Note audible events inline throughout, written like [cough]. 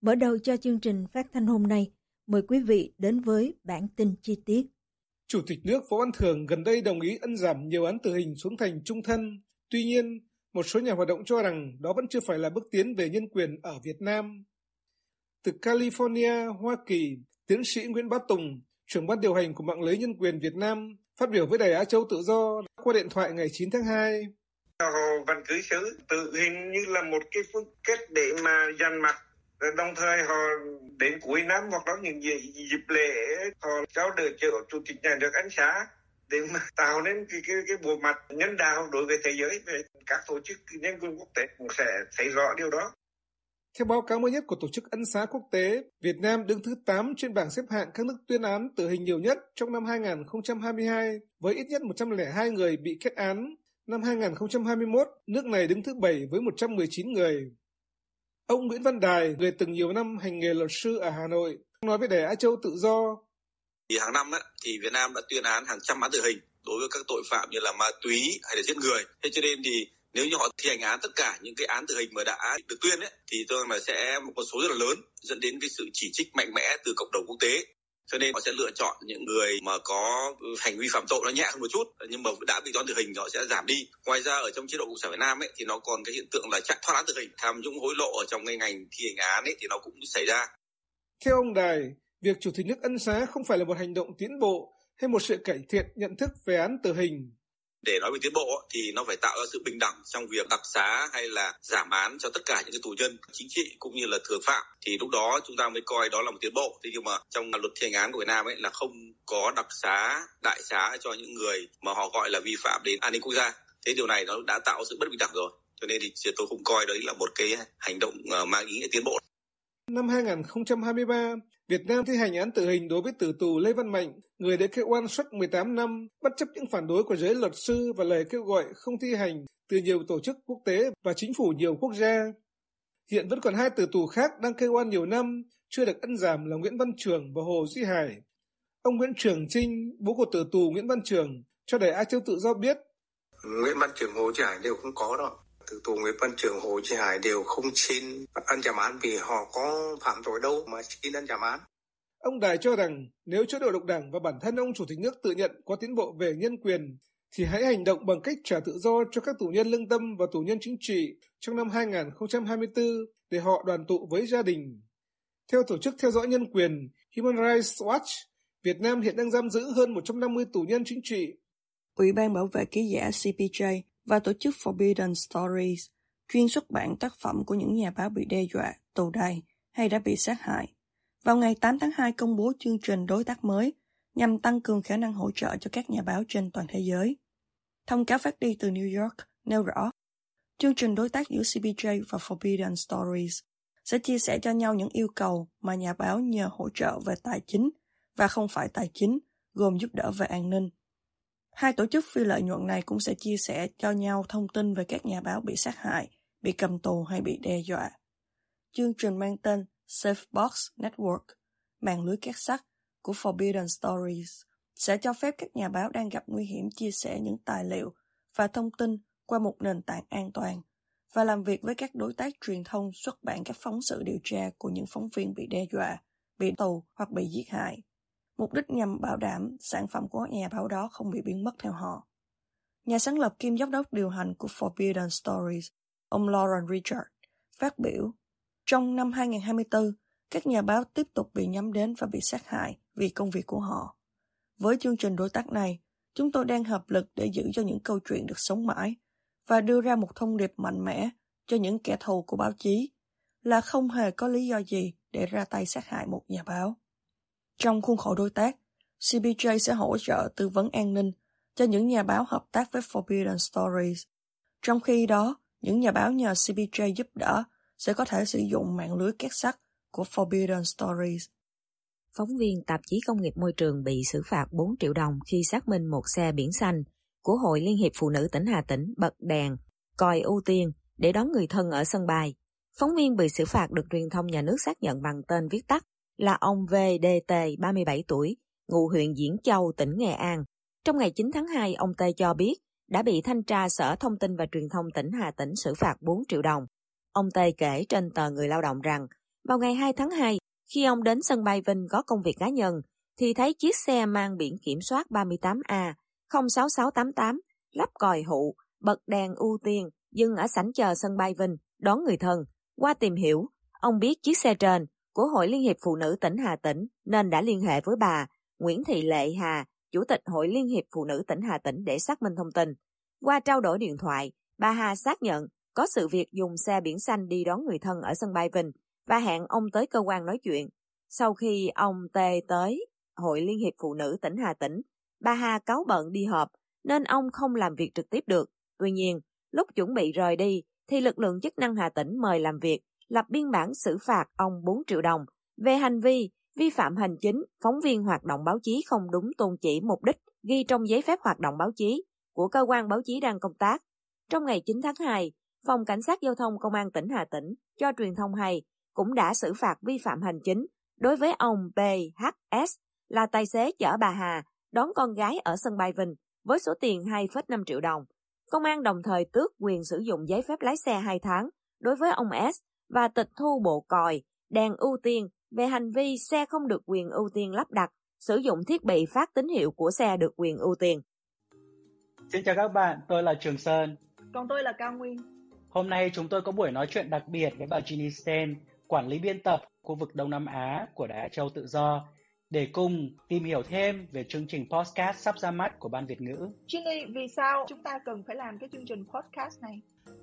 Mở đầu cho chương trình phát thanh hôm nay, mời quý vị đến với bản tin chi tiết. Chủ tịch nước Võ Văn Thưởng gần đây đồng ý ân giảm nhiều án tử hình xuống thành trung thân. Tuy nhiên, một số nhà hoạt động cho rằng đó vẫn chưa phải là bước tiến về nhân quyền ở Việt Nam. Từ California, Hoa Kỳ, tiến sĩ Nguyễn Bá Tùng, trưởng ban điều hành của mạng lưới nhân quyền Việt Nam, phát biểu với Đài Á Châu Tự Do qua điện thoại ngày 9 tháng 2. Họ vẫn cứ xử tự hình như là một cái phương cách để mà dằn mặt đồng thời họ đến cuối năm hoặc đó những dịp lễ họ trao đời cho chủ tịch nhà nước ánh xã để mà [laughs] tạo nên cái cái cái bộ mặt nhân đạo đối với thế giới về các tổ chức nhân quyền quốc tế cũng sẽ thấy rõ điều đó. Theo báo cáo mới nhất của Tổ chức Ân xá Quốc tế, Việt Nam đứng thứ 8 trên bảng xếp hạng các nước tuyên án tử hình nhiều nhất trong năm 2022 với ít nhất 102 người bị kết án. Năm 2021, nước này đứng thứ 7 với 119 người. Ông Nguyễn Văn Đài, người từng nhiều năm hành nghề luật sư ở Hà Nội, nói với Đài Á Châu Tự Do. Thì hàng năm á, thì Việt Nam đã tuyên án hàng trăm án tử hình đối với các tội phạm như là ma túy hay là giết người. Thế cho nên thì nếu như họ thi hành án tất cả những cái án tử hình mà đã được tuyên ấy, thì tôi là sẽ một con số rất là lớn dẫn đến cái sự chỉ trích mạnh mẽ từ cộng đồng quốc tế cho nên họ sẽ lựa chọn những người mà có hành vi phạm tội nó nhẹ hơn một chút. Nhưng mà đã bị toán tử hình họ sẽ giảm đi. Ngoài ra ở trong chế độ cộng sản việt nam ấy, thì nó còn cái hiện tượng là chạy thoát án tử hình. Tham nhũng hối lộ ở trong cái ngành thi hành án ấy thì nó cũng xảy ra. Theo ông đài, việc chủ tịch nước ân xá không phải là một hành động tiến bộ hay một sự cải thiện nhận thức về án tử hình để nói về tiến bộ thì nó phải tạo ra sự bình đẳng trong việc đặc xá hay là giảm án cho tất cả những cái tù nhân chính trị cũng như là thường phạm. Thì lúc đó chúng ta mới coi đó là một tiến bộ. Thế nhưng mà trong luật thi hành án của Việt Nam ấy là không có đặc xá đại xá cho những người mà họ gọi là vi phạm đến an ninh quốc gia. Thế điều này nó đã tạo sự bất bình đẳng rồi. Cho nên thì tôi không coi đấy là một cái hành động ờ, mang ý nghĩa tiến bộ. Năm 2023, Việt Nam thi hành án tử hình đối với tử tù Lê Văn Mạnh, người đã kêu oan suốt 18 năm, bất chấp những phản đối của giới luật sư và lời kêu gọi không thi hành từ nhiều tổ chức quốc tế và chính phủ nhiều quốc gia. Hiện vẫn còn hai tử tù khác đang kêu oan nhiều năm, chưa được ân giảm là Nguyễn Văn Trường và Hồ Duy Hải. Ông Nguyễn Trường Trinh, bố của tử tù Nguyễn Văn Trường, cho Đài Á Châu Tự Do biết. Nguyễn Văn Trường, Hồ Duy Hải đều không có đâu từ tù Nguyễn Văn Trường Hồ Chí Hải đều không xin ăn giảm án vì họ có phạm tội đâu mà xin ăn giảm án. Ông Đài cho rằng nếu chế độ độc đảng và bản thân ông chủ tịch nước tự nhận có tiến bộ về nhân quyền thì hãy hành động bằng cách trả tự do cho các tù nhân lương tâm và tù nhân chính trị trong năm 2024 để họ đoàn tụ với gia đình. Theo Tổ chức Theo dõi Nhân quyền Human Rights Watch, Việt Nam hiện đang giam giữ hơn 150 tù nhân chính trị. Ủy ban bảo vệ ký giả CPJ và tổ chức Forbidden Stories, chuyên xuất bản tác phẩm của những nhà báo bị đe dọa, tù đày hay đã bị sát hại. Vào ngày 8 tháng 2 công bố chương trình đối tác mới nhằm tăng cường khả năng hỗ trợ cho các nhà báo trên toàn thế giới. Thông cáo phát đi từ New York nêu rõ, chương trình đối tác giữa CBJ và Forbidden Stories sẽ chia sẻ cho nhau những yêu cầu mà nhà báo nhờ hỗ trợ về tài chính và không phải tài chính, gồm giúp đỡ về an ninh, Hai tổ chức phi lợi nhuận này cũng sẽ chia sẻ cho nhau thông tin về các nhà báo bị sát hại, bị cầm tù hay bị đe dọa. Chương trình mang tên Safe Box Network, mạng lưới két sắt của Forbidden Stories, sẽ cho phép các nhà báo đang gặp nguy hiểm chia sẻ những tài liệu và thông tin qua một nền tảng an toàn và làm việc với các đối tác truyền thông xuất bản các phóng sự điều tra của những phóng viên bị đe dọa, bị tù hoặc bị giết hại mục đích nhằm bảo đảm sản phẩm của nhà báo đó không bị biến mất theo họ. Nhà sáng lập kim giám đốc điều hành của Forbidden Stories ông Lauren Richard, phát biểu trong năm 2024, các nhà báo tiếp tục bị nhắm đến và bị sát hại vì công việc của họ. Với chương trình đối tác này, chúng tôi đang hợp lực để giữ cho những câu chuyện được sống mãi và đưa ra một thông điệp mạnh mẽ cho những kẻ thù của báo chí là không hề có lý do gì để ra tay sát hại một nhà báo. Trong khuôn khổ đối tác, CBJ sẽ hỗ trợ tư vấn an ninh cho những nhà báo hợp tác với Forbidden Stories. Trong khi đó, những nhà báo nhờ CBJ giúp đỡ sẽ có thể sử dụng mạng lưới két sắt của Forbidden Stories. Phóng viên tạp chí công nghiệp môi trường bị xử phạt 4 triệu đồng khi xác minh một xe biển xanh của Hội Liên hiệp Phụ nữ tỉnh Hà Tĩnh bật đèn, còi ưu tiên để đón người thân ở sân bay. Phóng viên bị xử phạt được truyền thông nhà nước xác nhận bằng tên viết tắt là ông VDT, 37 tuổi, ngụ huyện Diễn Châu, tỉnh Nghệ An. Trong ngày 9 tháng 2, ông T cho biết đã bị thanh tra Sở Thông tin và Truyền thông tỉnh Hà Tĩnh xử phạt 4 triệu đồng. Ông T kể trên tờ Người Lao động rằng, vào ngày 2 tháng 2, khi ông đến sân bay Vinh có công việc cá nhân, thì thấy chiếc xe mang biển kiểm soát 38A 06688 lắp còi hụ, bật đèn ưu tiên, dừng ở sảnh chờ sân bay Vinh, đón người thân. Qua tìm hiểu, ông biết chiếc xe trên của Hội Liên hiệp Phụ nữ tỉnh Hà Tĩnh nên đã liên hệ với bà Nguyễn Thị Lệ Hà, Chủ tịch Hội Liên hiệp Phụ nữ tỉnh Hà Tĩnh để xác minh thông tin. Qua trao đổi điện thoại, bà Hà xác nhận có sự việc dùng xe biển xanh đi đón người thân ở sân bay Vinh và hẹn ông tới cơ quan nói chuyện. Sau khi ông T tới Hội Liên hiệp Phụ nữ tỉnh Hà Tĩnh, bà Hà cáo bận đi họp nên ông không làm việc trực tiếp được. Tuy nhiên, lúc chuẩn bị rời đi thì lực lượng chức năng Hà Tĩnh mời làm việc, lập biên bản xử phạt ông 4 triệu đồng về hành vi vi phạm hành chính phóng viên hoạt động báo chí không đúng tôn chỉ mục đích ghi trong giấy phép hoạt động báo chí của cơ quan báo chí đang công tác. Trong ngày 9 tháng 2, Phòng Cảnh sát Giao thông Công an tỉnh Hà Tĩnh cho truyền thông hay cũng đã xử phạt vi phạm hành chính đối với ông PHS là tài xế chở bà Hà đón con gái ở sân bay Vinh với số tiền 2,5 triệu đồng. Công an đồng thời tước quyền sử dụng giấy phép lái xe 2 tháng đối với ông S và tịch thu bộ còi, đèn ưu tiên về hành vi xe không được quyền ưu tiên lắp đặt, sử dụng thiết bị phát tín hiệu của xe được quyền ưu tiên. Xin chào các bạn, tôi là Trường Sơn. Còn tôi là Cao Nguyên. Hôm nay chúng tôi có buổi nói chuyện đặc biệt với bà Ginny Sten, quản lý biên tập khu vực Đông Nam Á của Đài Châu Tự Do, để cùng tìm hiểu thêm về chương trình podcast sắp ra mắt của Ban Việt ngữ. Ginny, vì sao chúng ta cần phải làm cái chương trình podcast này?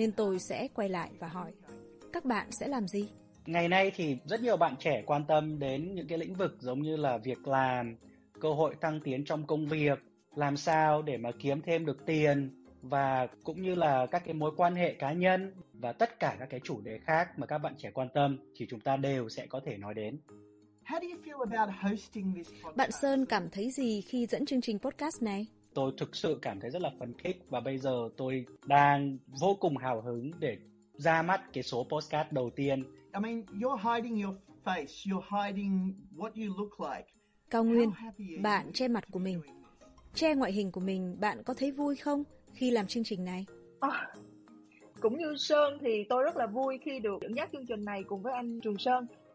nên tôi sẽ quay lại và hỏi, các bạn sẽ làm gì? Ngày nay thì rất nhiều bạn trẻ quan tâm đến những cái lĩnh vực giống như là việc làm, cơ hội thăng tiến trong công việc, làm sao để mà kiếm thêm được tiền và cũng như là các cái mối quan hệ cá nhân và tất cả các cái chủ đề khác mà các bạn trẻ quan tâm thì chúng ta đều sẽ có thể nói đến. Bạn Sơn cảm thấy gì khi dẫn chương trình podcast này? Tôi thực sự cảm thấy rất là phấn khích và bây giờ tôi đang vô cùng hào hứng để ra mắt cái số podcast đầu tiên. I mean, you're hiding your face, you're hiding what you look like. Cao Nguyên, bạn che mặt của mình. Che ngoại hình của mình, bạn có thấy vui không khi làm chương trình này? À, cũng như Sơn thì tôi rất là vui khi được dẫn dắt chương trình này cùng với anh Trường Sơn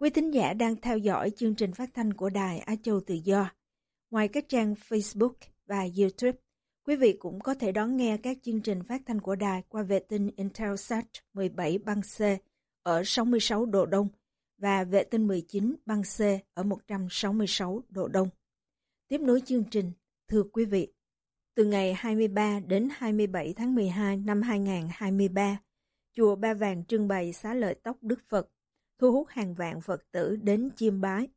Quý thính giả đang theo dõi chương trình phát thanh của Đài Á Châu Tự Do. Ngoài các trang Facebook và YouTube, quý vị cũng có thể đón nghe các chương trình phát thanh của đài qua vệ tinh Intelsat 17 băng C ở 66 độ Đông và vệ tinh 19 băng C ở 166 độ Đông. Tiếp nối chương trình, thưa quý vị, từ ngày 23 đến 27 tháng 12 năm 2023, Chùa Ba Vàng trưng bày xá lợi tóc Đức Phật, thu hút hàng vạn Phật tử đến chiêm bái.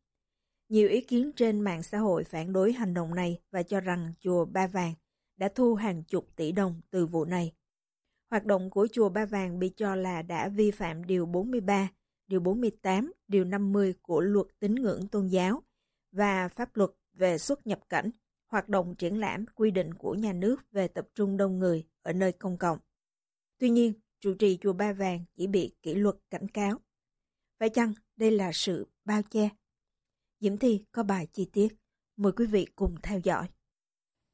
Nhiều ý kiến trên mạng xã hội phản đối hành động này và cho rằng Chùa Ba Vàng đã thu hàng chục tỷ đồng từ vụ này. Hoạt động của Chùa Ba Vàng bị cho là đã vi phạm Điều 43, Điều 48, Điều 50 của Luật Tín ngưỡng Tôn giáo và pháp luật về xuất nhập cảnh, hoạt động triển lãm quy định của nhà nước về tập trung đông người ở nơi công cộng. Tuy nhiên, trụ trì Chùa Ba Vàng chỉ bị kỷ luật cảnh cáo. Phải chăng đây là sự bao che? Diễm Thi có bài chi tiết. Mời quý vị cùng theo dõi.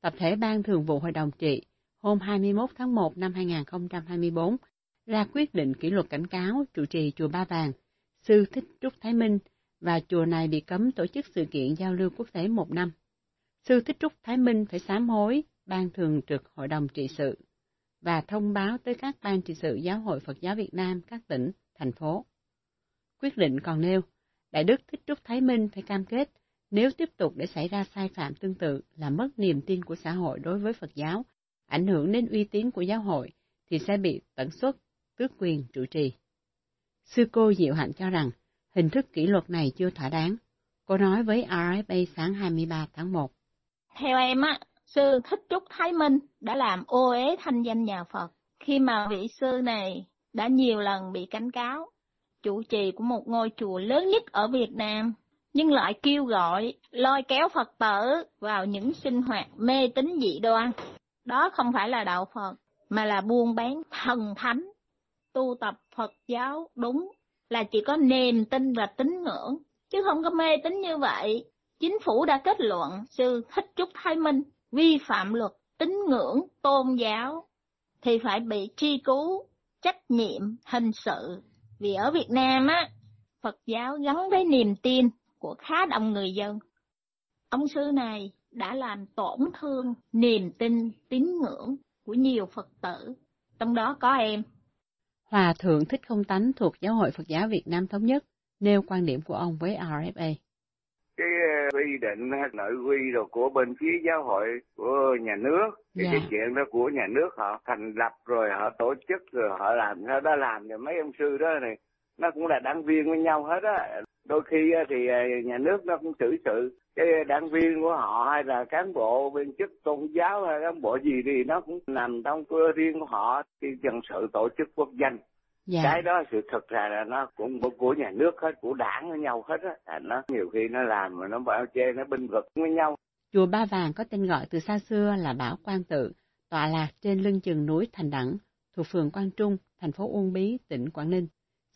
Tập thể Ban Thường vụ Hội đồng Trị hôm 21 tháng 1 năm 2024 ra quyết định kỷ luật cảnh cáo trụ trì Chùa Ba Vàng, Sư Thích Trúc Thái Minh và chùa này bị cấm tổ chức sự kiện giao lưu quốc tế một năm. Sư Thích Trúc Thái Minh phải sám hối Ban Thường trực Hội đồng Trị sự và thông báo tới các ban trị sự Giáo hội Phật giáo Việt Nam các tỉnh, thành phố. Quyết định còn nêu, Đại Đức Thích Trúc Thái Minh phải cam kết nếu tiếp tục để xảy ra sai phạm tương tự là mất niềm tin của xã hội đối với Phật giáo, ảnh hưởng đến uy tín của giáo hội, thì sẽ bị tận xuất, tước quyền trụ trì. Sư cô Diệu Hạnh cho rằng, hình thức kỷ luật này chưa thỏa đáng. Cô nói với RFA sáng 23 tháng 1. Theo em á, sư Thích Trúc Thái Minh đã làm ô uế thanh danh nhà Phật khi mà vị sư này đã nhiều lần bị cảnh cáo chủ trì của một ngôi chùa lớn nhất ở Việt Nam nhưng lại kêu gọi lôi kéo Phật tử vào những sinh hoạt mê tín dị đoan. Đó không phải là đạo Phật, mà là buôn bán thần thánh. Tu tập Phật giáo đúng là chỉ có niềm tin và tín ngưỡng, chứ không có mê tín như vậy. Chính phủ đã kết luận sư Thích Trúc Thái Minh vi phạm luật tín ngưỡng tôn giáo thì phải bị truy cứu trách nhiệm hình sự. Vì ở Việt Nam á, Phật giáo gắn với niềm tin của khá đông người dân. Ông sư này đã làm tổn thương niềm tin tín ngưỡng của nhiều Phật tử, trong đó có em. Hòa Thượng Thích Không Tánh thuộc Giáo hội Phật giáo Việt Nam Thống Nhất nêu quan điểm của ông với RFA. Cái quy định nội quy rồi của bên phía giáo hội của nhà nước, cái, dạ. cái chuyện đó của nhà nước họ thành lập rồi họ tổ chức rồi họ làm sao đó làm rồi. Mấy ông sư đó này nó cũng là đảng viên với nhau hết á. Đôi khi thì à, nhà nước nó cũng xử sự. Cái đảng viên của họ hay là cán bộ viên chức tôn giáo hay cán bộ gì thì nó cũng nằm trong cơ riêng của họ. Thì dân sự tổ chức quốc danh dạ. cái đó sự thật là, là nó cũng của nhà nước hết của đảng với nhau hết á nó nhiều khi nó làm mà nó bảo chê nó binh vực với nhau chùa Ba Vàng có tên gọi từ xa xưa là Bảo Quan Tự tọa lạc trên lưng chừng núi Thành Đẳng thuộc phường Quang Trung thành phố Uông Bí tỉnh Quảng Ninh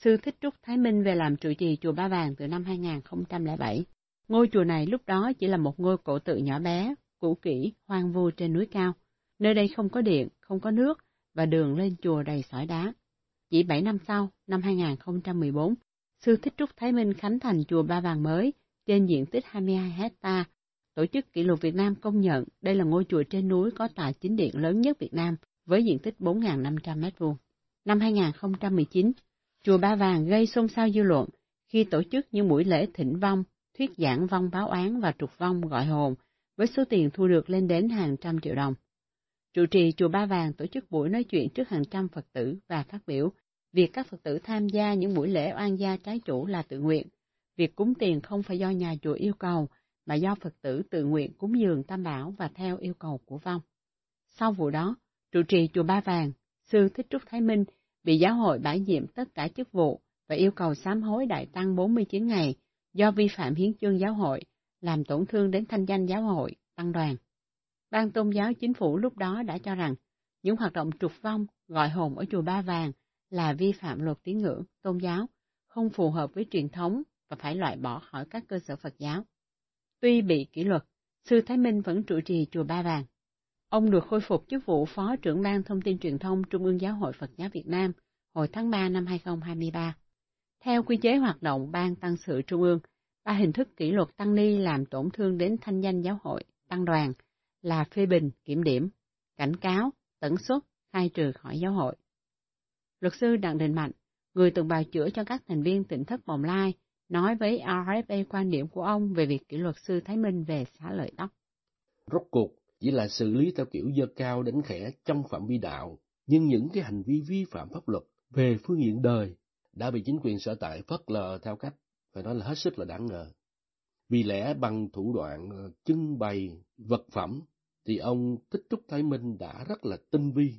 Sư Thích Trúc Thái Minh về làm trụ trì chùa Ba Vàng từ năm 2007. Ngôi chùa này lúc đó chỉ là một ngôi cổ tự nhỏ bé, cũ kỹ, hoang vu trên núi cao. Nơi đây không có điện, không có nước và đường lên chùa đầy sỏi đá. Chỉ 7 năm sau, năm 2014, Sư Thích Trúc Thái Minh khánh thành chùa Ba Vàng mới trên diện tích 22 hecta. Tổ chức Kỷ lục Việt Nam công nhận đây là ngôi chùa trên núi có tòa chính điện lớn nhất Việt Nam với diện tích 4.500 m2. Năm 2019, Chùa Ba Vàng gây xôn xao dư luận khi tổ chức những buổi lễ thỉnh vong, thuyết giảng vong báo án và trục vong gọi hồn với số tiền thu được lên đến hàng trăm triệu đồng. Trụ trì Chùa Ba Vàng tổ chức buổi nói chuyện trước hàng trăm Phật tử và phát biểu, việc các Phật tử tham gia những buổi lễ oan gia trái chủ là tự nguyện, việc cúng tiền không phải do nhà chùa yêu cầu, mà do Phật tử tự nguyện cúng dường tam bảo và theo yêu cầu của vong. Sau vụ đó, trụ trì Chùa Ba Vàng, Sư Thích Trúc Thái Minh bị giáo hội bãi nhiệm tất cả chức vụ và yêu cầu sám hối đại tăng 49 ngày, do vi phạm hiến chương giáo hội, làm tổn thương đến thanh danh giáo hội, tăng đoàn. Ban tôn giáo chính phủ lúc đó đã cho rằng những hoạt động trục vong, gọi hồn ở chùa Ba Vàng là vi phạm luật tín ngưỡng, tôn giáo, không phù hợp với truyền thống và phải loại bỏ khỏi các cơ sở Phật giáo. Tuy bị kỷ luật, Sư Thái Minh vẫn trụ trì chùa Ba Vàng. Ông được khôi phục chức vụ Phó trưởng ban Thông tin Truyền thông Trung ương Giáo hội Phật giáo Việt Nam hồi tháng 3 năm 2023. Theo quy chế hoạt động Ban Tăng sự Trung ương, ba hình thức kỷ luật tăng ni làm tổn thương đến thanh danh giáo hội, tăng đoàn là phê bình, kiểm điểm, cảnh cáo, tẩn xuất, khai trừ khỏi giáo hội. Luật sư Đặng Đình Mạnh, người từng bào chữa cho các thành viên tỉnh thất Bồng Lai, nói với RFA quan điểm của ông về việc kỷ luật sư Thái Minh về xá lợi tóc. Rốt cuộc chỉ là xử lý theo kiểu dơ cao đến khẽ trong phạm vi đạo, nhưng những cái hành vi vi phạm pháp luật về phương diện đời đã bị chính quyền sở tại phớt lờ theo cách phải nói là hết sức là đáng ngờ. Vì lẽ bằng thủ đoạn ờ, trưng bày vật phẩm thì ông Thích Trúc Thái Minh đã rất là tinh vi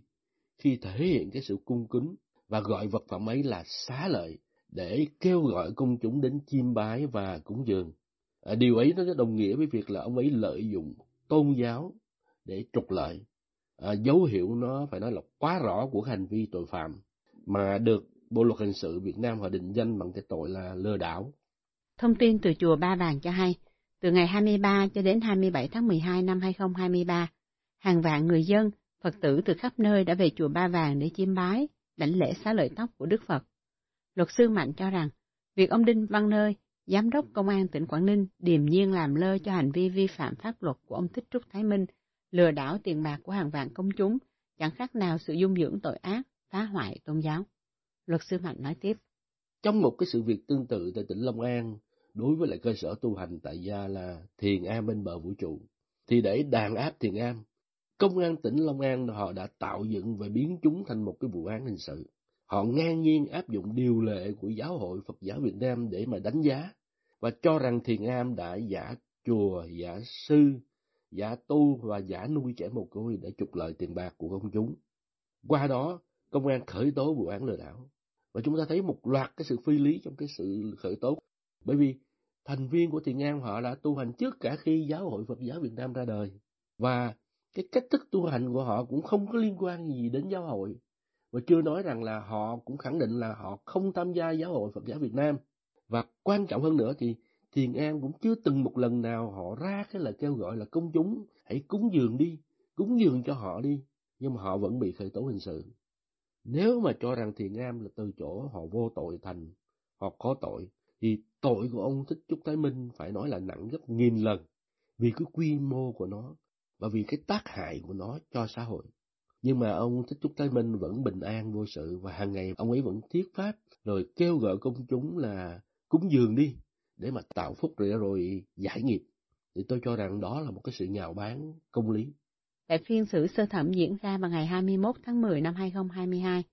khi thể hiện cái sự cung kính và gọi vật phẩm ấy là xá lợi để kêu gọi công chúng đến chiêm bái và cúng dường. À, điều ấy nó đồng nghĩa với việc là ông ấy lợi dụng tôn giáo để trục lợi. À, dấu hiệu nó phải nói là quá rõ của hành vi tội phạm mà được Bộ luật hình sự Việt Nam họ định danh bằng cái tội là lừa đảo. Thông tin từ chùa Ba Vàng cho hay, từ ngày 23 cho đến 27 tháng 12 năm 2023, hàng vạn người dân, Phật tử từ khắp nơi đã về chùa Ba Vàng để chiêm bái, đảnh lễ xá lợi tóc của Đức Phật. Luật sư Mạnh cho rằng, việc ông Đinh Văn Nơi, Giám đốc Công an tỉnh Quảng Ninh điềm nhiên làm lơ cho hành vi vi phạm pháp luật của ông Thích Trúc Thái Minh, lừa đảo tiền bạc của hàng vạn công chúng, chẳng khác nào sự dung dưỡng tội ác, phá hoại tôn giáo. Luật sư Mạnh nói tiếp. Trong một cái sự việc tương tự tại tỉnh Long An, đối với lại cơ sở tu hành tại gia là Thiền Am bên bờ vũ trụ, thì để đàn áp Thiền Am, công an tỉnh Long An họ đã tạo dựng và biến chúng thành một cái vụ án hình sự. Họ ngang nhiên áp dụng điều lệ của giáo hội Phật giáo Việt Nam để mà đánh giá và cho rằng Thiền Am đã giả chùa, giả sư, giả tu và giả nuôi trẻ mồ côi để trục lợi tiền bạc của công chúng. Qua đó, công an khởi tố vụ án lừa đảo. Và chúng ta thấy một loạt cái sự phi lý trong cái sự khởi tố. Bởi vì thành viên của Thiền An họ đã tu hành trước cả khi giáo hội Phật giáo Việt Nam ra đời. Và cái cách thức tu hành của họ cũng không có liên quan gì đến giáo hội. Và chưa nói rằng là họ cũng khẳng định là họ không tham gia giáo hội Phật giáo Việt Nam. Và quan trọng hơn nữa thì Thiền An cũng chưa từng một lần nào họ ra cái lời kêu gọi là công chúng hãy cúng dường đi, cúng dường cho họ đi. Nhưng mà họ vẫn bị khởi tố hình sự. Nếu mà cho rằng Thiền An là từ chỗ họ vô tội thành họ có tội, thì tội của ông Thích Trúc Thái Minh phải nói là nặng gấp nghìn lần vì cái quy mô của nó và vì cái tác hại của nó cho xã hội. Nhưng mà ông Thích Trúc Thái Minh vẫn bình an vô sự và hàng ngày ông ấy vẫn thiết pháp rồi kêu gọi công chúng là cúng dường đi để mà tạo phúc rồi, rồi giải nghiệp. Thì tôi cho rằng đó là một cái sự nhào bán công lý. Tại phiên xử sơ thẩm diễn ra vào ngày 21 tháng 10 năm 2022,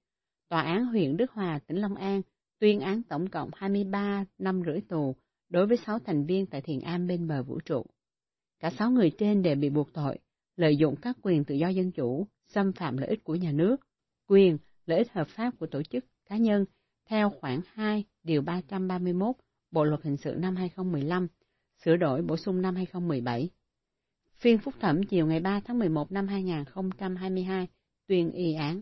Tòa án huyện Đức Hòa, tỉnh Long An tuyên án tổng cộng 23 năm rưỡi tù đối với 6 thành viên tại Thiền Am bên bờ vũ trụ. Cả sáu người trên đều bị buộc tội, lợi dụng các quyền tự do dân chủ, xâm phạm lợi ích của nhà nước, quyền, lợi ích hợp pháp của tổ chức, cá nhân, theo khoản 2, điều 331 Bộ Luật Hình sự năm 2015, sửa đổi bổ sung năm 2017. Phiên phúc thẩm chiều ngày 3 tháng 11 năm 2022 tuyên y án.